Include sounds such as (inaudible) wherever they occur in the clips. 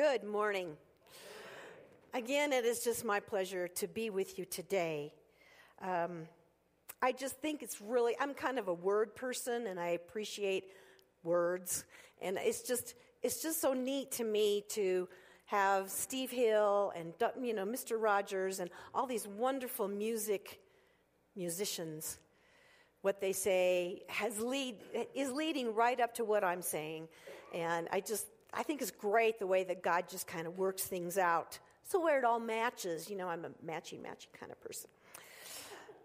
Good morning. Again, it is just my pleasure to be with you today. Um, I just think it's really, I'm kind of a word person and I appreciate words. And it's just, it's just so neat to me to have Steve Hill and, you know, Mr. Rogers and all these wonderful music musicians. What they say has lead, is leading right up to what I'm saying. And I just, I think it's great the way that God just kind of works things out. So where it all matches, you know, I'm a matchy, matchy kind of person.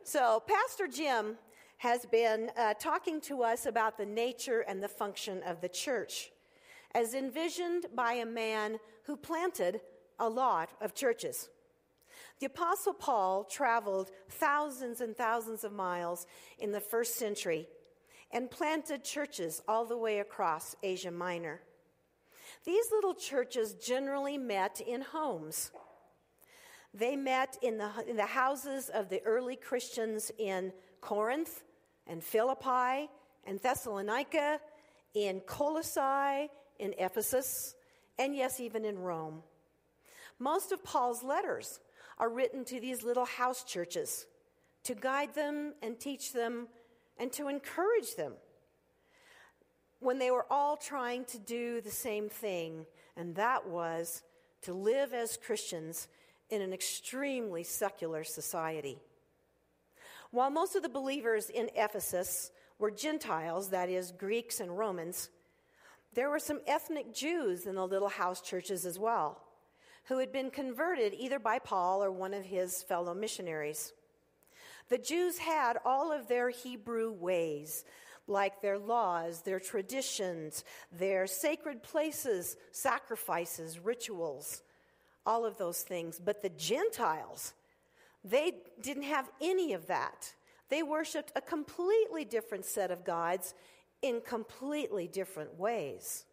So Pastor Jim has been uh, talking to us about the nature and the function of the church, as envisioned by a man who planted a lot of churches. The Apostle Paul traveled thousands and thousands of miles in the first century and planted churches all the way across Asia Minor. These little churches generally met in homes. They met in the, in the houses of the early Christians in Corinth and Philippi and Thessalonica, in Colossae, in Ephesus, and yes, even in Rome. Most of Paul's letters are written to these little house churches to guide them and teach them and to encourage them when they were all trying to do the same thing, and that was to live as Christians in an extremely secular society. While most of the believers in Ephesus were Gentiles, that is, Greeks and Romans, there were some ethnic Jews in the little house churches as well, who had been converted either by Paul or one of his fellow missionaries. The Jews had all of their Hebrew ways, like their laws, their traditions, their sacred places, sacrifices, rituals, all of those things. But the Gentiles, they didn't have any of that. They worshiped a completely different set of gods in completely different ways.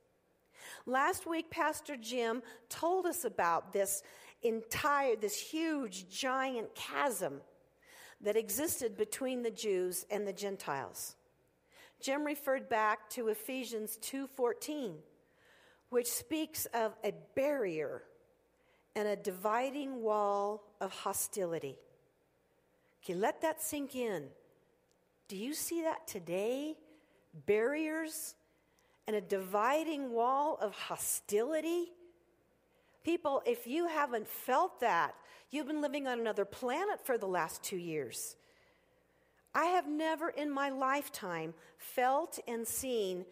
Last week, Pastor Jim told us about this entire, this huge, giant chasm that existed between the Jews and the Gentiles. Jim referred back to Ephesians 2:14, which speaks of a barrier and a dividing wall of hostility. Okay, let that sink in. Do you see that today? Barriers and a dividing wall of hostility? People, if you haven't felt that, you've been living on another planet for the last two years. I have never in my lifetime felt and seen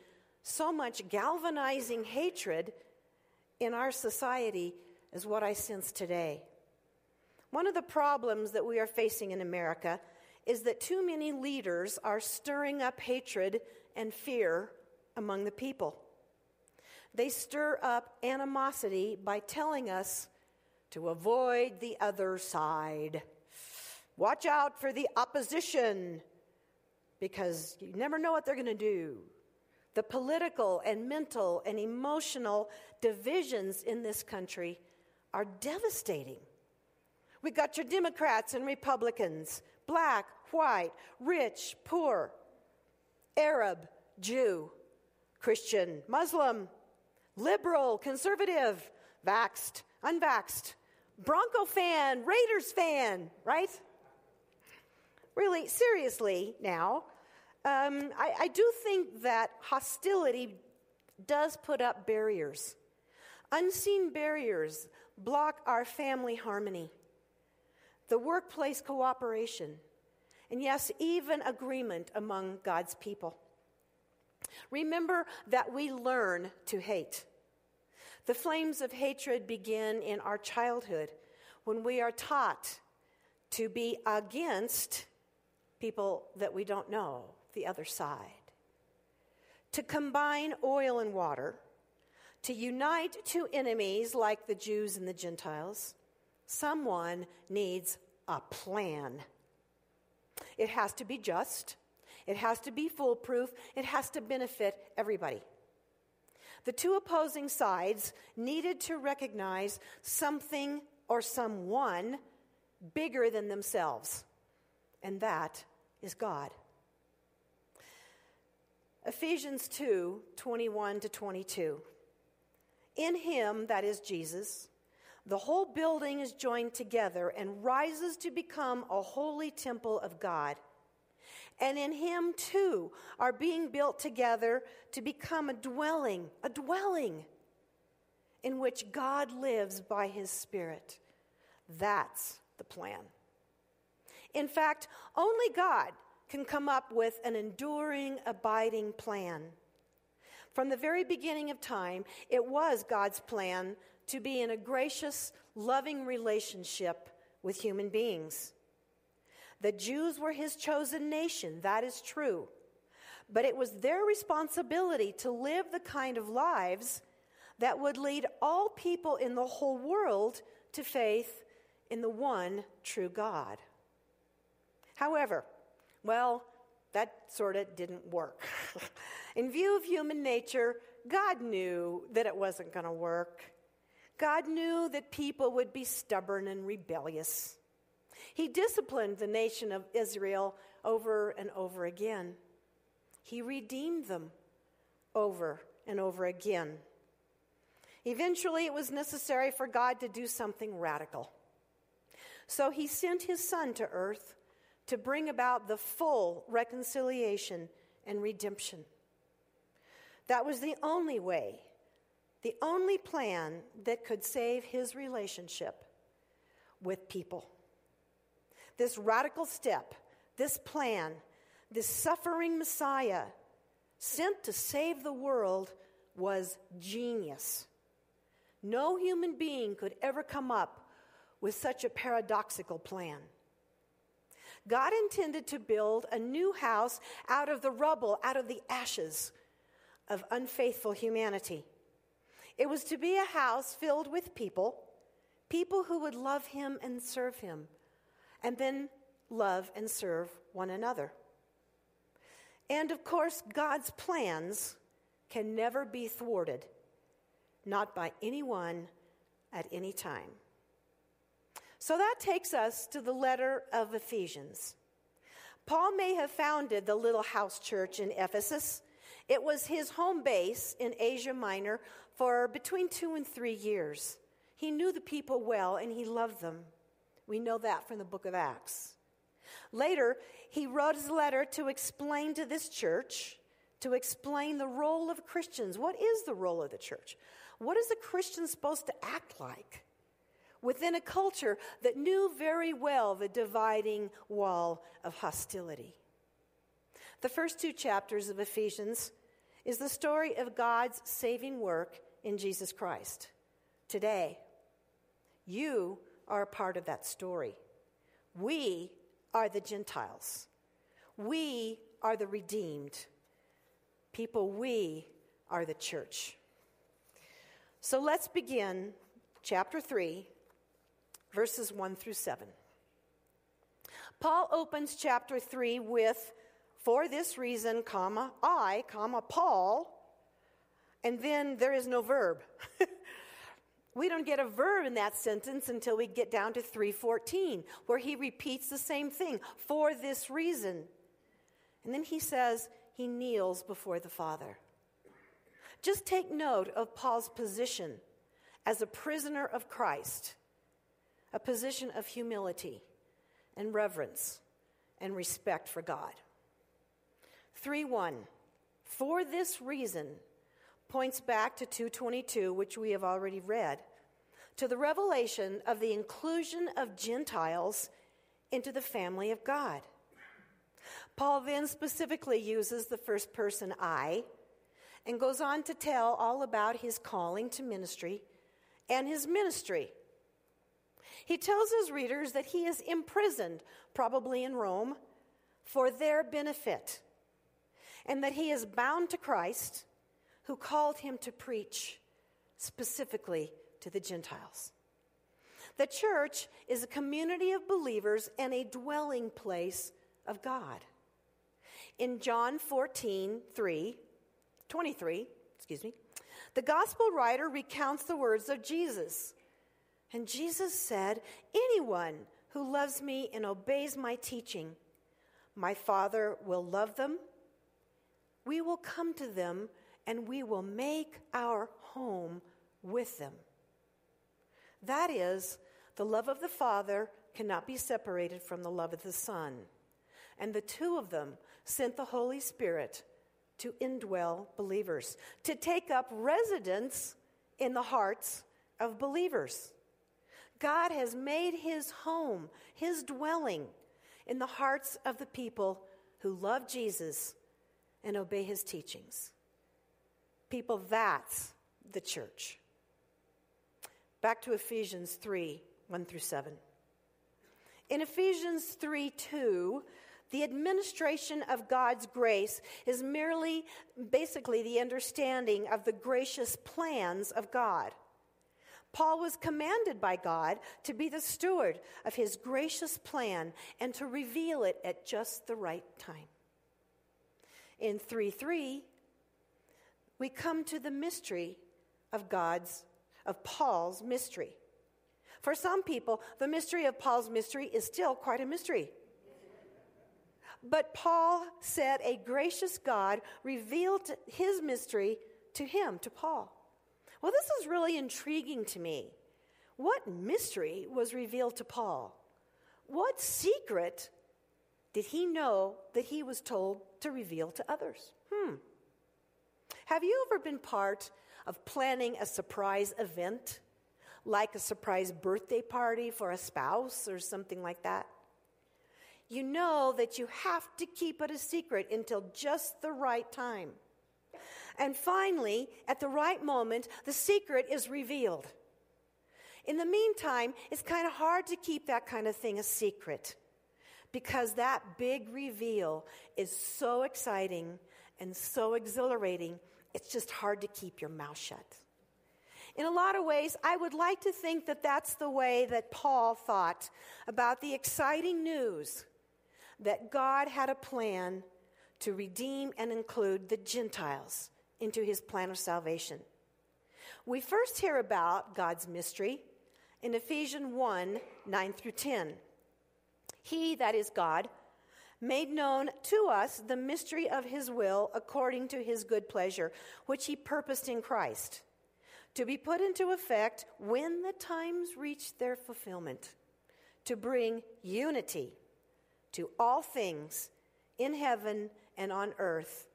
so much galvanizing hatred in our society as what I sense today. One of the problems that we are facing in America is that too many leaders are stirring up hatred and fear among the people. They stir up animosity by telling us to avoid the other side. Watch out for the opposition because you never know what they're going to do. The political and mental and emotional divisions in this country are devastating. We got your Democrats and Republicans, black, white, rich, poor, Arab, Jew, Christian, Muslim, liberal, conservative, vaxed, unvaxed, Bronco fan, Raiders fan, right? Really, seriously now, um, I, I do think that hostility does put up barriers. Unseen barriers block our family harmony, the workplace cooperation, and yes, even agreement among God's people. Remember that we learn to hate. The flames of hatred begin in our childhood when we are taught to be against people that we don't know, the other side. To combine oil and water, to unite two enemies like the Jews and the Gentiles, someone needs a plan. It has to be just, it has to be foolproof, it has to benefit everybody. The two opposing sides needed to recognize something or someone bigger than themselves, and that is God. Ephesians 2 21 to 22. In him, that is Jesus, the whole building is joined together and rises to become a holy temple of God. And in him, too, are being built together to become a dwelling, a dwelling in which God lives by his Spirit. That's the plan. In fact, only God can come up with an enduring, abiding plan. From the very beginning of time, it was God's plan to be in a gracious, loving relationship with human beings. The Jews were his chosen nation, that is true. But it was their responsibility to live the kind of lives that would lead all people in the whole world to faith in the one true God. However, well, that sort of didn't work. (laughs) in view of human nature, God knew that it wasn't going to work. God knew that people would be stubborn and rebellious. He disciplined the nation of Israel over and over again. He redeemed them over and over again. Eventually, it was necessary for God to do something radical. So he sent his son to earth to bring about the full reconciliation and redemption. That was the only way, the only plan that could save his relationship with people. This radical step, this plan, this suffering Messiah sent to save the world was genius. No human being could ever come up with such a paradoxical plan. God intended to build a new house out of the rubble, out of the ashes of unfaithful humanity. It was to be a house filled with people, people who would love him and serve him, and then love and serve one another. And of course, God's plans can never be thwarted not by anyone at any time. So that takes us to the letter of Ephesians. Paul may have founded the little house church in Ephesus. It was his home base in Asia Minor for between two and three years. He knew the people well and he loved them. We know that from the book of Acts. Later, he wrote his letter to explain to this church, to explain the role of Christians. What is the role of the church? What is a Christian supposed to act like within a culture that knew very well the dividing wall of hostility? The first two chapters of Ephesians is the story of God's saving work in Jesus Christ. Today, you are a part of that story. We are the Gentiles. We are the redeemed. People, we are the church. So let's begin chapter 3, verses 1 through 7. Paul opens chapter 3 with, for this reason, comma, I, comma, Paul, and then there is no verb. (laughs) we don't get a verb in that sentence until we get down to 314, where he repeats the same thing, for this reason. And then he says he kneels before the Father. Just take note of Paul's position as a prisoner of Christ, a position of humility and reverence and respect for God. 3 1. For this reason, points back to 222, which we have already read, to the revelation of the inclusion of Gentiles into the family of God. Paul then specifically uses the first person I and goes on to tell all about his calling to ministry and his ministry. He tells his readers that he is imprisoned, probably in Rome, for their benefit, and that he is bound to Christ, who called him to preach specifically to the Gentiles. The church is a community of believers and a dwelling place of God. In John 14, 3, 23, excuse me, the gospel writer recounts the words of Jesus. And Jesus said, Anyone who loves me and obeys my teaching, my Father will love them. We will come to them and we will make our home with them. That is, the love of the Father cannot be separated from the love of the Son. And the two of them sent the Holy Spirit to indwell believers, to take up residence in the hearts of believers. God has made his home, his dwelling, in the hearts of the people who love Jesus and obey his teachings. People, that's the church. Back to Ephesians 3 1 through 7. In Ephesians 3 2, the administration of God's grace is merely, basically, the understanding of the gracious plans of God. Paul was commanded by God to be the steward of his gracious plan and to reveal it at just the right time. In 3 3, we come to the mystery of God's, of Paul's mystery. For some people, the mystery of Paul's mystery is still quite a mystery. But Paul said a gracious God revealed his mystery to him, to Paul. Well, this is really intriguing to me. What mystery was revealed to Paul? What secret did he know that he was told to reveal to others? Hmm. Have you ever been part of planning a surprise event, like a surprise birthday party for a spouse or something like that? You know that you have to keep it a secret until just the right time. And finally, at the right moment, the secret is revealed. In the meantime, it's kind of hard to keep that kind of thing a secret because that big reveal is so exciting and so exhilarating, it's just hard to keep your mouth shut. In a lot of ways, I would like to think that that's the way that Paul thought about the exciting news that God had a plan to redeem and include the Gentiles into his plan of salvation. We first hear about God's mystery in Ephesians 1 9 through 10. He, that is God, made known to us the mystery of his will according to his good pleasure, which he purposed in Christ, to be put into effect when the times reach their fulfillment, to bring unity to all things in heaven and on earth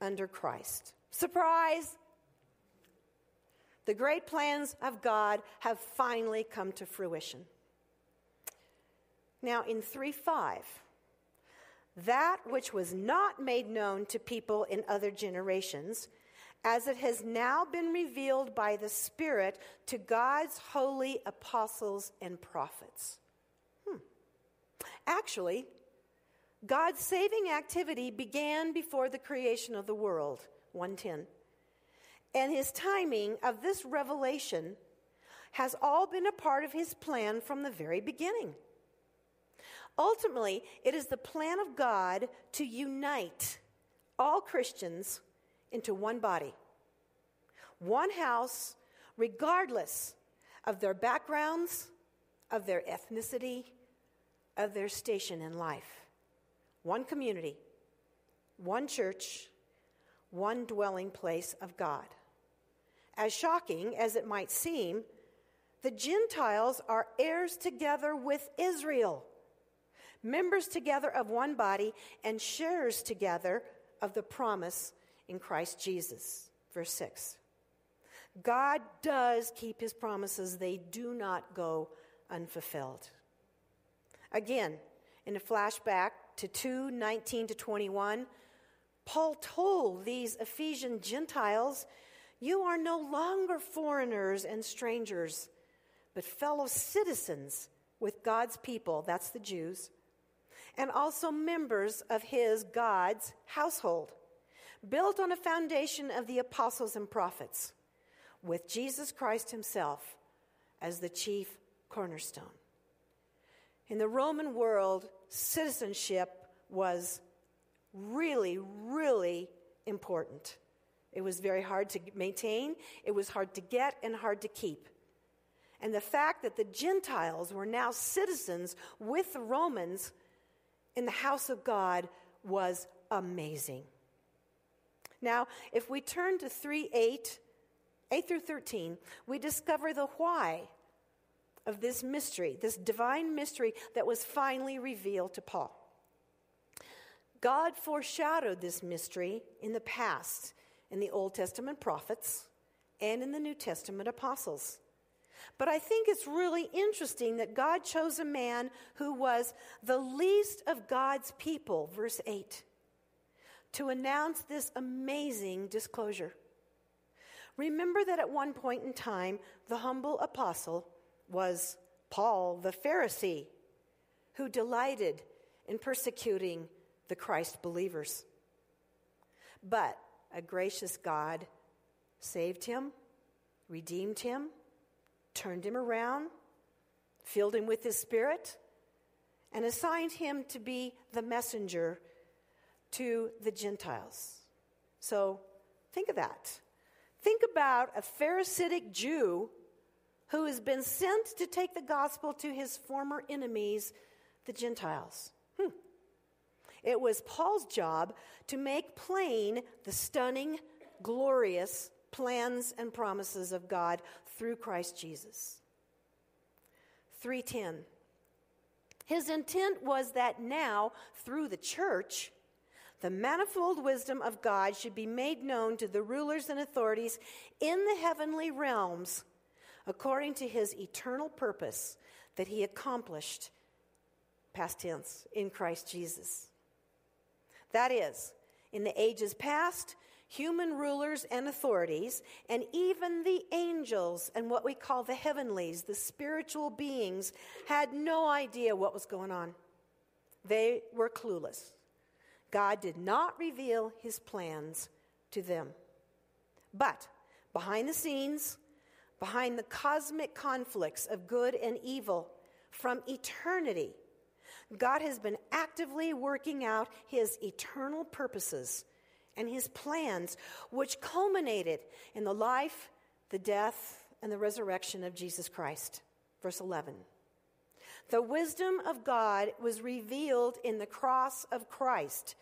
under Christ. Surprise! The great plans of God have finally come to fruition. Now, in 3 5, that which was not made known to people in other generations, as it has now been revealed by the Spirit to God's holy apostles and prophets. Hmm. Actually, God's saving activity began before the creation of the world 110. And his timing of this revelation has all been a part of his plan from the very beginning. Ultimately, it is the plan of God to unite all Christians into one body, one house, regardless of their backgrounds, of their ethnicity, of their station in life. One community, one church, one dwelling place of God. As shocking as it might seem, the Gentiles are heirs together with Israel, members together of one body, and sharers together of the promise in Christ Jesus. Verse 6. God does keep his promises, they do not go unfulfilled. Again, in a flashback to 2 19 to 21, Paul told these Ephesian Gentiles, You are no longer foreigners and strangers, but fellow citizens with God's people, that's the Jews, and also members of his, God's, household, built on a foundation of the apostles and prophets, with Jesus Christ himself as the chief cornerstone. In the Roman world, citizenship was really, really important. It was very hard to maintain, it was hard to get, and hard to keep. And the fact that the Gentiles were now citizens with the Romans in the house of God was amazing. Now, if we turn to 3 8 8 through 13, we discover the why of this mystery, this divine mystery that was finally revealed to Paul. God foreshadowed this mystery in the past in the Old Testament prophets and in the New Testament apostles. But I think it's really interesting that God chose a man who was the least of God's people, verse 8, to announce this amazing disclosure. Remember that at one point in time, the humble apostle was Paul the Pharisee, who delighted in persecuting the Christ believers. But a gracious God saved him, redeemed him, turned him around, filled him with his spirit, and assigned him to be the messenger to the Gentiles. So think of that. Think about a Pharisaic Jew who has been sent to take the gospel to his former enemies, the Gentiles. Hmm. It was Paul's job to make plain the stunning, glorious plans and promises of God through Christ Jesus. 310. His intent was that now, through the church, the manifold wisdom of God should be made known to the rulers and authorities in the heavenly realms according to his eternal purpose that he accomplished, past tense, in Christ Jesus. That is, in the ages past, human rulers and authorities, and even the angels and what we call the heavenlies, the spiritual beings, had no idea what was going on. They were clueless. God did not reveal his plans to them. But behind the scenes, behind the cosmic conflicts of good and evil from eternity, God has been actively working out his eternal purposes and his plans, which culminated in the life, the death, and the resurrection of Jesus Christ. Verse 11. The wisdom of God was revealed in the cross of Christ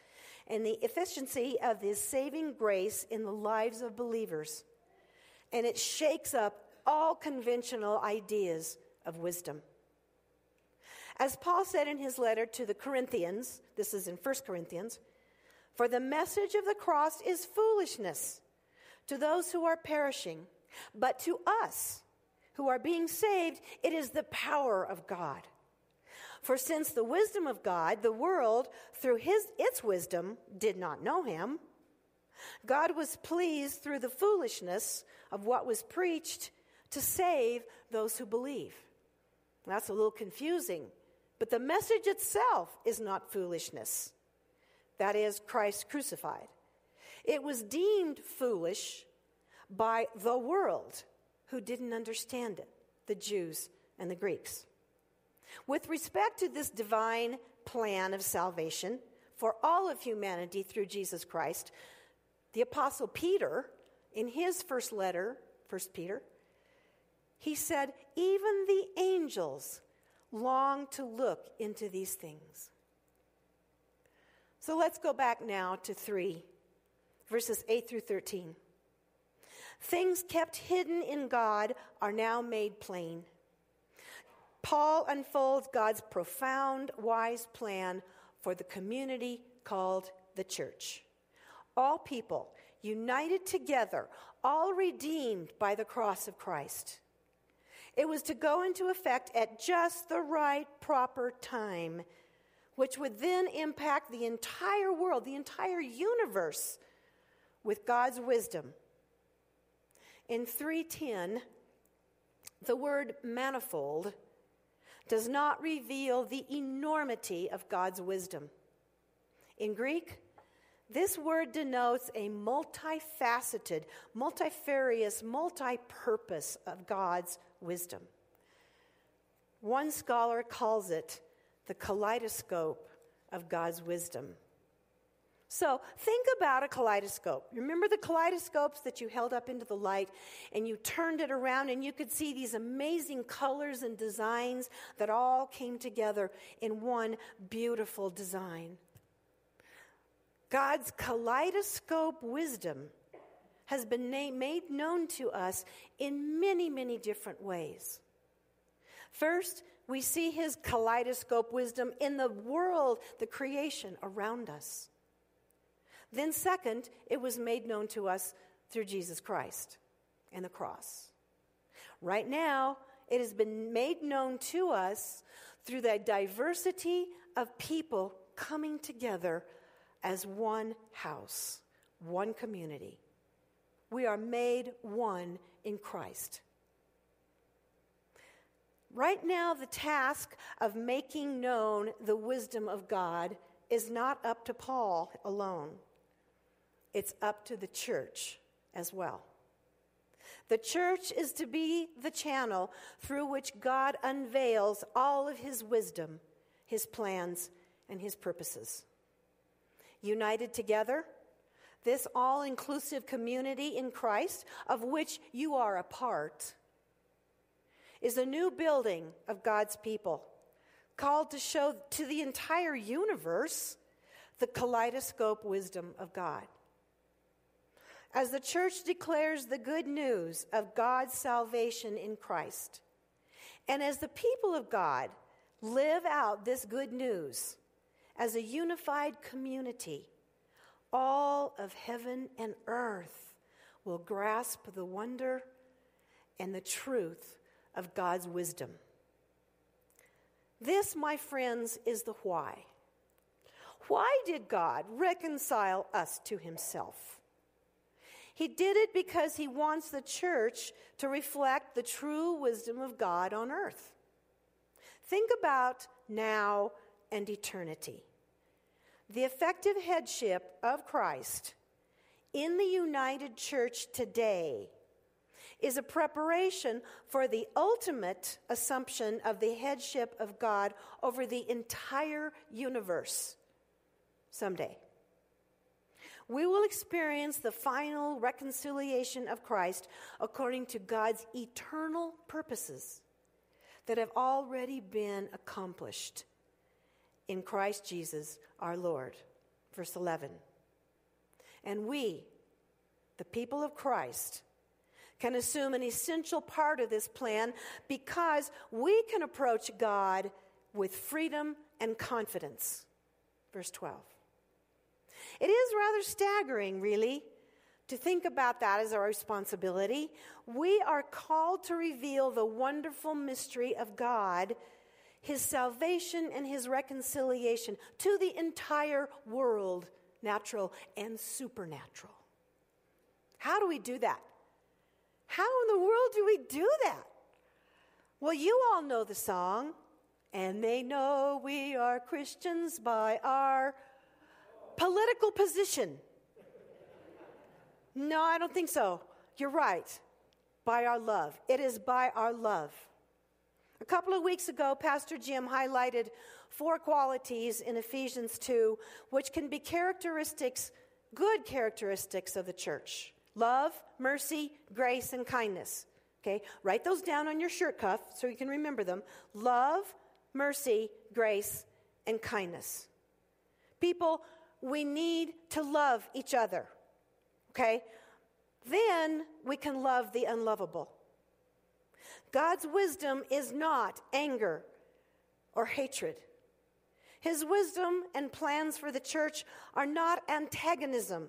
and the efficiency of his saving grace in the lives of believers. And it shakes up all conventional ideas of wisdom. As Paul said in his letter to the Corinthians, this is in 1 Corinthians, for the message of the cross is foolishness to those who are perishing, but to us who are being saved, it is the power of God. For since the wisdom of God, the world, through his, its wisdom, did not know him, God was pleased through the foolishness of what was preached to save those who believe. That's a little confusing, but the message itself is not foolishness. That is, Christ crucified. It was deemed foolish by the world who didn't understand it, the Jews and the Greeks. With respect to this divine plan of salvation for all of humanity through Jesus Christ, the Apostle Peter, in his first letter, 1 Peter, he said, Even the angels long to look into these things. So let's go back now to 3, verses 8 through 13. Things kept hidden in God are now made plain. Paul unfolds God's profound, wise plan for the community called the church. All people united together, all redeemed by the cross of Christ. It was to go into effect at just the right, proper time, which would then impact the entire world, the entire universe, with God's wisdom. In 310, the word manifold does not reveal the enormity of God's wisdom. In Greek, this word denotes a multifaceted, multifarious, multi purpose of God's wisdom. One scholar calls it the kaleidoscope of God's wisdom. So think about a kaleidoscope. Remember the kaleidoscopes that you held up into the light and you turned it around and you could see these amazing colors and designs that all came together in one beautiful design. God's kaleidoscope wisdom has been na- made known to us in many, many different ways. First, we see his kaleidoscope wisdom in the world, the creation around us. Then, second, it was made known to us through Jesus Christ and the cross. Right now, it has been made known to us through the diversity of people coming together as one house, one community. We are made one in Christ. Right now, the task of making known the wisdom of God is not up to Paul alone, it's up to the church as well. The church is to be the channel through which God unveils all of his wisdom, his plans, and his purposes. United together, this all inclusive community in Christ, of which you are a part, is a new building of God's people, called to show to the entire universe the kaleidoscope wisdom of God. As the church declares the good news of God's salvation in Christ, and as the people of God live out this good news as a unified community, all of heaven and earth will grasp the wonder and the truth of God's wisdom. This, my friends, is the why. Why did God reconcile us to himself? He did it because he wants the church to reflect the true wisdom of God on earth. Think about now and eternity. The effective headship of Christ in the united church today is a preparation for the ultimate assumption of the headship of God over the entire universe someday. We will experience the final reconciliation of Christ according to God's eternal purposes that have already been accomplished in Christ Jesus our Lord. Verse 11. And we, the people of Christ, can assume an essential part of this plan because we can approach God with freedom and confidence. Verse 12. It is rather staggering, really, to think about that as our responsibility. We are called to reveal the wonderful mystery of God, His salvation and His reconciliation to the entire world, natural and supernatural. How do we do that? How in the world do we do that? Well, you all know the song, and they know we are Christians by our political position. No, I don't think so. You're right. By our love. It is by our love. A couple of weeks ago, Pastor Jim highlighted four qualities in Ephesians 2 which can be characteristics, good characteristics of the church love, mercy, grace, and kindness. Okay, write those down on your shirt cuff so you can remember them. Love, mercy, grace, and kindness. People, we need to love each other. Okay? Then we can love the unlovable. God's wisdom is not anger or hatred. His wisdom and plans for the church are not antagonism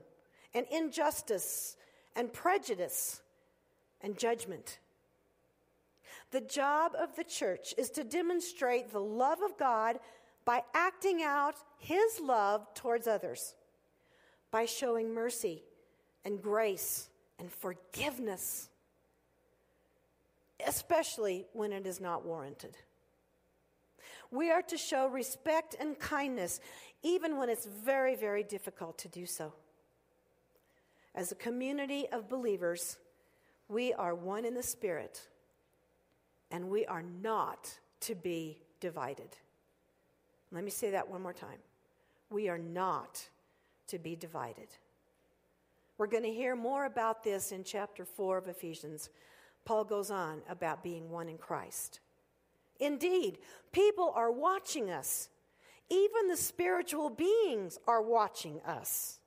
and injustice and prejudice and judgment. The job of the church is to demonstrate the love of God by acting out his love towards others, by showing mercy and grace and forgiveness, especially when it is not warranted. We are to show respect and kindness even when it's very, very difficult to do so. As a community of believers, we are one in the Spirit, and we are not to be divided. Let me say that one more time. We are not to be divided. We're going to hear more about this in chapter 4 of Ephesians. Paul goes on about being one in Christ. Indeed, people are watching us. Even the spiritual beings are watching us.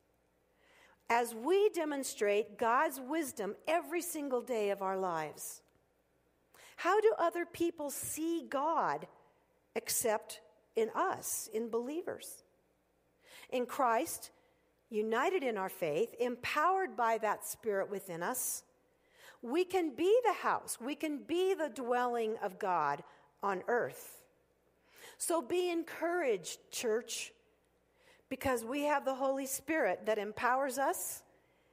as we demonstrate God's wisdom every single day of our lives. How do other people see God except in us, in believers? In Christ, united in our faith, empowered by that Spirit within us, we can be the house, we can be the dwelling of God on earth. So be encouraged, church, because we have the Holy Spirit that empowers us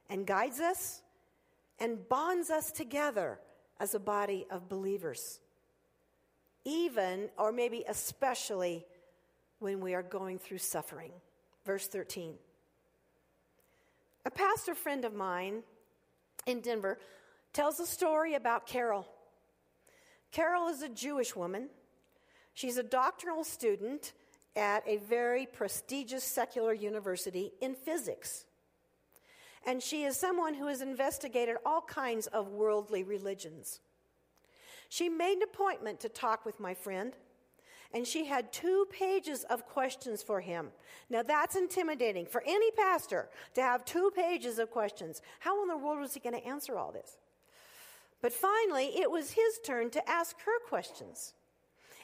and guides us and bonds us together as a body of believers. Even, or maybe especially, when we are going through suffering. Verse 13. A pastor friend of mine in Denver tells a story about Carol. Carol is a Jewish woman. She's a doctoral student at a very prestigious secular university in physics. And she is someone who has investigated all kinds of worldly religions. She made an appointment to talk with my friend, and she had two pages of questions for him. Now, that's intimidating for any pastor to have two pages of questions. How in the world was he going to answer all this? But finally, it was his turn to ask her questions.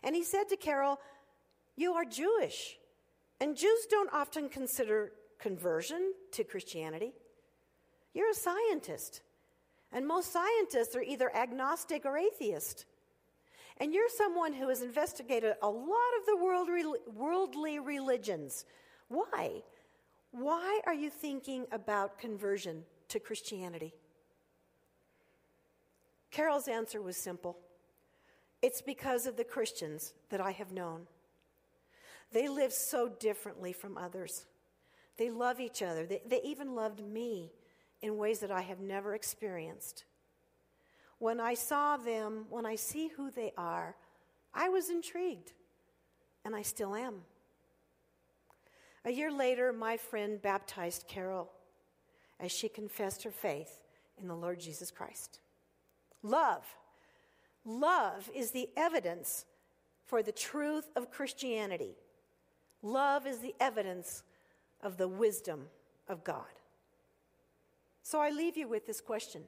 And he said to Carol, You are Jewish, and Jews don't often consider conversion to Christianity. You're a scientist, and most scientists are either agnostic or atheist. And you're someone who has investigated a lot of the worldly religions. Why? Why are you thinking about conversion to Christianity? Carol's answer was simple it's because of the Christians that I have known. They live so differently from others. They love each other. They, they, even loved me in ways that I have never experienced. When I saw them, when I see who they are, I was intrigued, and I still am. A year later, my friend baptized Carol as she confessed her faith in the Lord Jesus Christ. Love. Love is the evidence for the truth of Christianity. Love is the evidence of the wisdom of God. So I leave you with this question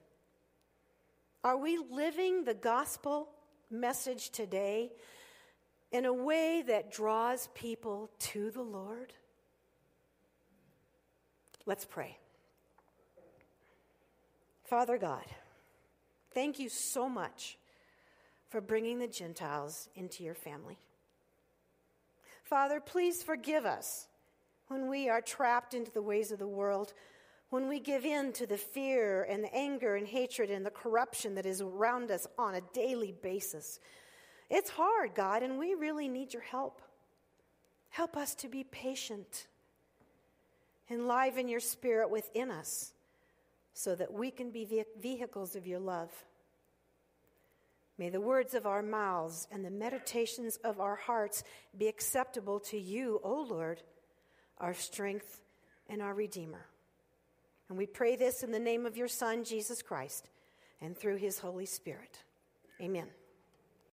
Are we living the gospel message today in a way that draws people to the Lord? Let's pray. Father God, Thank you so much for bringing the Gentiles into your family. Father, please forgive us when we are trapped into the ways of the world, when we give in to the fear and the anger and hatred and the corruption that is around us on a daily basis. It's hard, God, and we really need your help. Help us to be patient. Enliven your spirit within us so that we can be vehicles of your love. May the words of our mouths and the meditations of our hearts be acceptable to you, O Lord, our strength and our Redeemer. And we pray this in the name of your Son, Jesus Christ, and through his Holy Spirit. Amen.